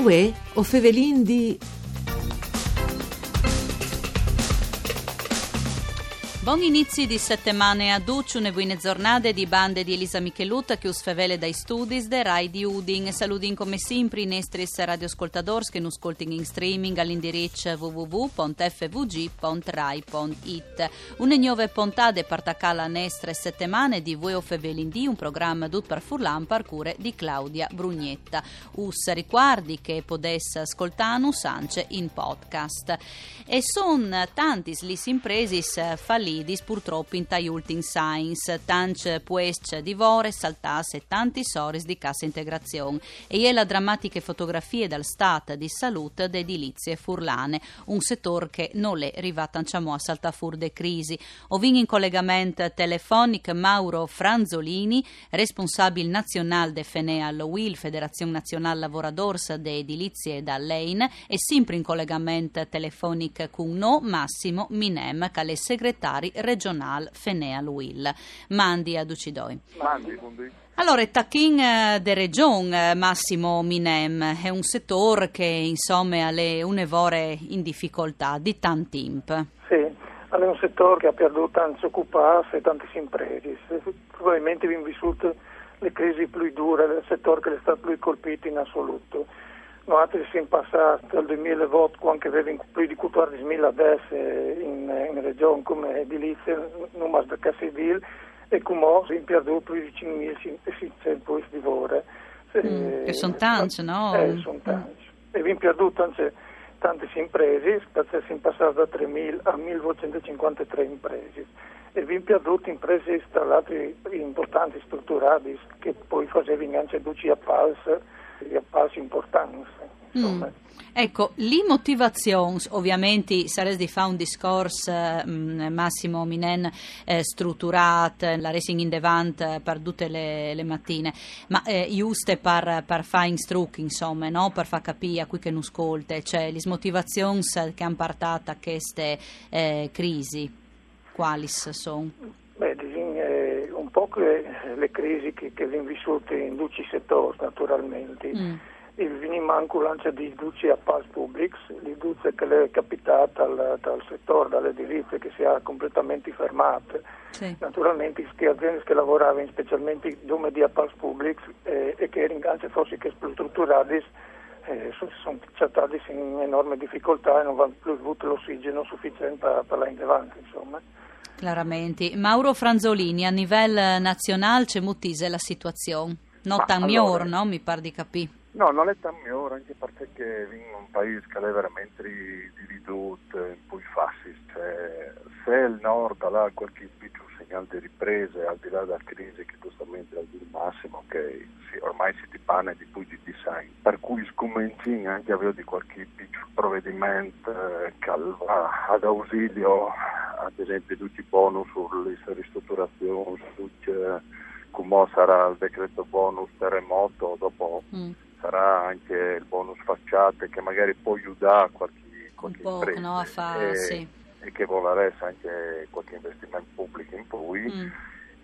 Uè, o fevelin di Buon inizi di settimane a Ducciune, buone giornate di bande di Elisa Michelutta che us fevele dai studi de Rai di Udin. Saludin come sempre in estris radioascoltadors che nu ascolting in streaming all'indirizzo www.fvg.rai.it. Une nuove puntate partacala nestre settimane di Voi o Fevelindì, un programma dut per Furlan parcure di Claudia Brugnetta. Us ricordi che podesse ascoltanus anche in podcast. E son tantis lis impresis falliti lidis purtroppo in tai ultim science, tanc puesc divore saltas e tanti soris di cassa integrazione. E è la drammatiche fotografie dal stat di salute de edilizie furlane, un settore che non le rivatanciamo a saltafur de crisi. Ovin in collegamento telefonico Mauro Franzolini, responsabile nazionale de FENEAL WIL, Federazione Nazionale Lavoradors de Edilizie da Lein, e sempre in collegamento telefonico con no Massimo Minem, che è segretario secretari regional Fenea Luil. Mandi a Ducidoi. Mandi, buondì. Allora, Tacchin eh, de Region eh, Massimo Minem è un settore che insomma ha le un'evore in difficoltà di tanti imp. Sì, è un settore che ha perduto tanti occupati e tanti imprese. Probabilmente abbiamo vissuto le crisi più dure del settore che è stato più colpito in assoluto. Noi siamo passati dal 2008 quando avevamo più di 14.000 adesso in, in regione come edilizia, numero di case civile e come abbiamo perduto più di 5.600 posti di lavoro. Mm, che sono tanti, no? Eh, sono tanti. E abbiamo perduto anche tante imprese, perché siamo passati da 3.000 a 1.253 imprese. E abbiamo perduto imprese, tra l'altro, importanti, strutturate, che poi facevano anche duci a palsa di appalti importanti. Mm. Ecco, le motivazioni, ovviamente sarebbe di fare un discorso mm, Massimo Minen eh, strutturato, la racing in devant eh, per tutte le, le mattine, ma eh, giuste per, per fare instruc, insomma, no? per far capire a qui che non ascolta, cioè le motivazioni che hanno portato a queste eh, crisi, quali sono? Beh, eh, le, le crisi che, che abbiamo vissuto in tutti i settori, naturalmente. Mm. Il venima anche lancia di duci a pas publics, di duce che le è capitata dal, dal settore, dalle diritte che si è completamente fermate. Sì. Naturalmente queste aziende che lavoravano specialmente come di appals publics eh, e che erano anche forse che strutturate eh, sono stati in enorme difficoltà e non hanno più avuto l'ossigeno sufficiente per, in avanti, insomma. Chiaramente. Mauro Franzolini, a livello nazionale c'è mutise la situazione? Non tan allora, no? Mi pare di capire. No, non è tan migliore, anche perché in un paese che è veramente dividito, in cui fascis, cioè, se il nord ha qualche piccolo segnale di riprese, al di là della crisi che giustamente è il massimo, che sì, ormai si ti pane di più di design, per cui scominci anche avere di qualche piccolo provvedimento eh, che va ad ausilio ad esempio tutti i bonus sulle ristrutturazioni, tutti, come sarà il decreto bonus terremoto, dopo mm. sarà anche il bonus facciate che magari può aiutare qualche, qualche Un impresa no, fa, e, sì. e, che vuole anche qualche investimento pubblico in cui mm.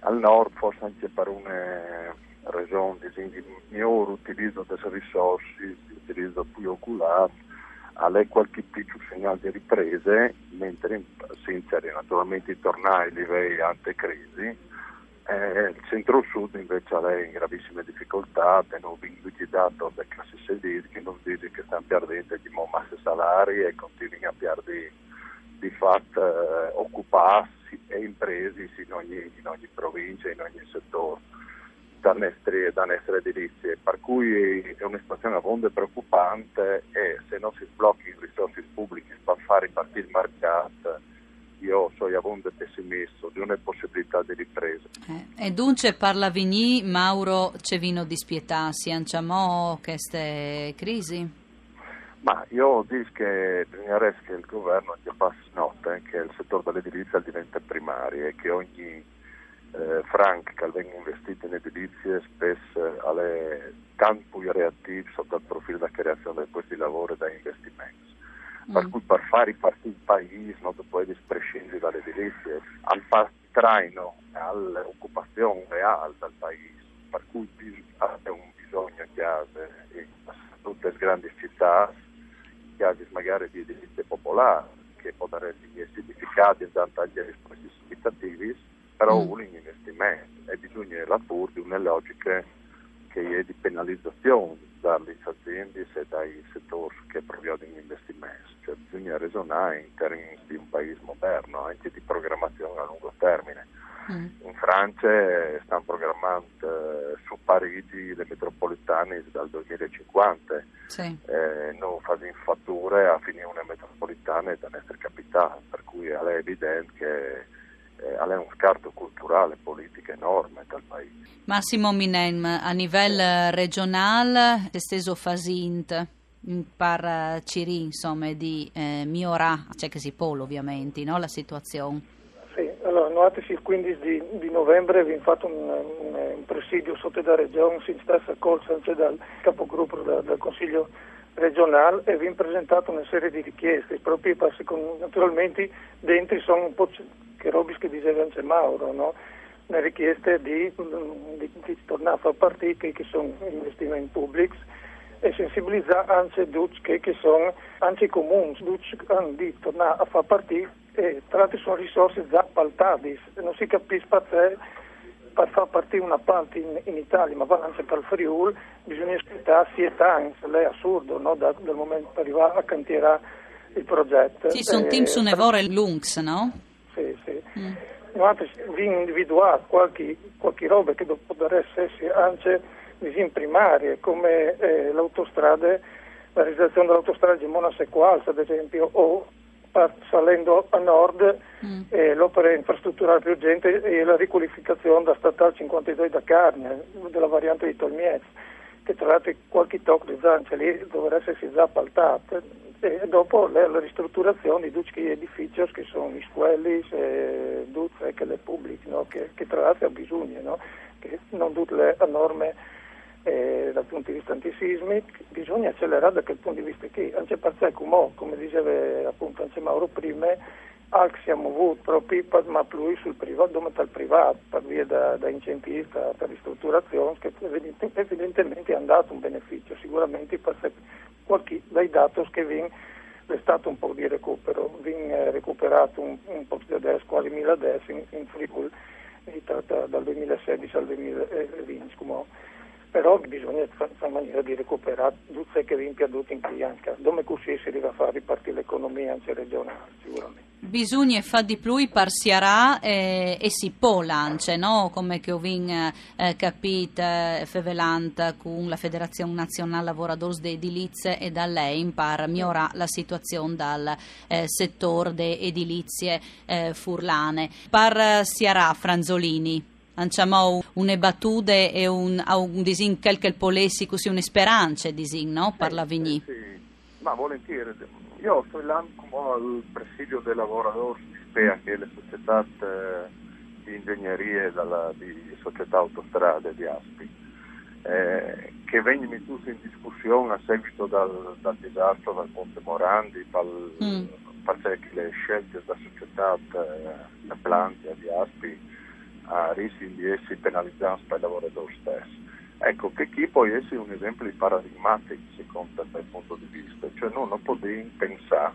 al nord forse anche per una ragione di miglior utilizzo delle risorse, utilizzo più oculare a lei qualche piccolo segnale di riprese, mentre senza naturalmente tornare ai livelli antecrisi. Eh, il centro-sud invece ha lei in gravissime difficoltà, non vinto dato da classe sedili che non dice che stanno perdendo di masse salari e continuano a perdere di fatto eh, occuparsi e imprese in in ogni provincia, in ogni settore dannestri, dannestri edilizie, per cui è una situazione abbastanza preoccupante e se non si sbloccano risorse pubbliche per far ripartire il mercato, io sono abbastanza pessimista di una possibilità di ripresa. Eh, e dunque parla Vigny, Mauro Cevino di Spietà, si anciamo queste crisi? Ma io dico che bisognerebbe che il governo ti passi notte che il settore dell'edilizia diventa primario e che ogni eh, franc che vengono investiti in edilizie spesso alle tanto più reattivi sotto il profilo della creazione di posti di lavoro e da investimenti. Mm. Per cui per fare ripartire il paese non si può prescindere dalle edilizie, al far traino all'occupazione reale del paese, per cui ha un bisogno chiave e delle grandi città, hanno magari di edilizia popolare, che possono essere significati in tanti risposte abitativi, però mm. un investimento e bisogna pur di una logica che è di penalizzazione dalle aziende e dai settori che prevedono investimenti, cioè bisogna ragionare in termini di un paese moderno, anche di programmazione a lungo termine. Mm. In Francia stanno programmando eh, su Parigi le metropolitane dal 2050, sì. eh, non fanno fatture a finire una metropolitana da nostra capitale, per cui è evidente che eh, ha un scarto culturale e politico enorme dal paese. Massimo Minem, a livello regionale, esteso Fasint par Ciri, insomma, di eh, migliorare, c'è che si può ovviamente, no, la situazione. Sì, allora, noi il 15 di, di novembre abbiamo fatto un, un, un, presidio sotto la regione, si stessa accolta anche dal capogruppo del, del Consiglio regionale e abbiamo presentato una serie di richieste, proprio naturalmente dentro sono un po' che robe che diceva anche Mauro, no? le richieste di, di, di, tornare a far partire che sono investimenti pubblici e sensibilizzare anche tutti che, che sono anche i comuni di tornare a far partire e tra l'altro sono risorse già appaltate, non si capisce perché per far partire una parte in, in Italia, ma anche per il Friuli, bisogna aspettare siete anni, è assurdo, no? da, dal momento per arrivare a cantierare il progetto. Sì, sono eh, team su Nevore e Lunx, no? Sì, sì. Mm. Noi abbiamo individuato qualche, qualche roba che potrebbe essere anche in primarie, come eh, l'autostrada, la realizzazione dell'autostrada di Monasequals, ad esempio, o salendo a nord mm. eh, l'opera infrastrutturale più urgente è la riqualificazione da statale 52 da Carne, della variante di Tolmiez, che tra l'altro qualche tocco di zancia lì dovrebbe essere già appaltata e dopo le, la ristrutturazione di tutti gli edifici che sono gli scuoli, e tutte le pubbliche, no? che, che, tra l'altro ha bisogno, no? che non tutte le norme eh, dal punto di vista antisismico, bisogna accelerare da quel punto di vista qui, anche perché come, come diceva appunto anche Mauro prima, anche siamo avuti proprio ma più sul privato, dove dal privato, per via da, da incentivi per ristrutturazione, che evidentemente hanno dato un beneficio, sicuramente perché qualche, dai dati che vengono è stato un po' di recupero, viene recuperato un, un po' di adesso, quasi 1000 adesso in, in Friuli, dal 2016 al 2020. Come però bisogna fare maniera di recuperare tutte che viene perduto in Crianca, dove così si a far ripartire l'economia anche regionale sicuramente. Bisogna fare di più, parsiarà e, e si può lanciare, no? come che ho eh, capito eh, fevelant con la Federazione Nazionale Lavoratori de Edilizie e da lei per migliorare la situazione dal eh, settore delle edilizie eh, furlane. Parsiarà Franzolini. Lanciamo une battute e un, un disin qualche polessi così un'esperanza disin, no? Parla Vigny. Sì, sì, ma volentieri. Io sto là al presidio dei lavoratori di SPEA, che è la società eh, di ingegneria dalla, di società autostrade di Aspi, eh, che vengono tutti in discussione a seguito dal, dal disastro del Ponte Morandi, per, mm. le scelte della società eh, la Plantia di Aspi a rischi di essere penalizzati per i lavoratori stessi. Ecco, che chi può essere un esempio paradigmatico secondo dal punto di vista, cioè noi non possiamo pensare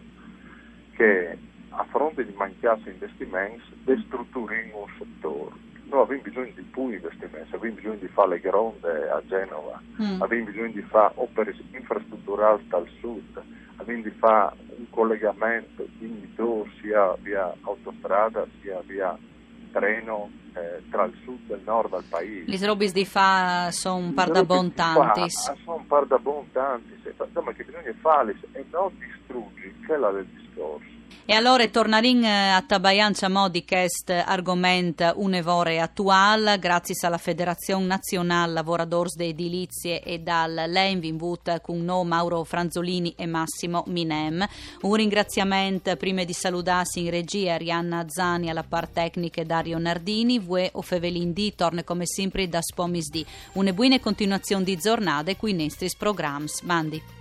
che a fronte di mancati investimenti destrutturiamo un settore. Noi abbiamo bisogno di più investimenti, abbiamo bisogno di fare le gronde a Genova, mm. abbiamo bisogno di fare opere infrastrutturali dal sud, abbiamo di fare un collegamento dignitoso sia via autostrada sia via treno eh, tra il sud e il nord del paese. Le robis di fa sono par da bontantis. Sono un par da bontantis, insomma che bisogna farli e non distruggi, che è la del discorso. E allora torneremo eh, a Tabaiancia Modi questo argomento un'evore attuale grazie alla Federazione Nazionale Lavoradors de Edilizie e dal l'Envinvut con no Mauro Franzolini e Massimo Minem. Un ringraziamento prima di salutarsi in regia Arianna Zani alla par tecnica Dario Nardini, Vue o Fevelin D torna come sempre da Spomis D. Una buona continuazione di giornate qui in nostri programmi. Mandi.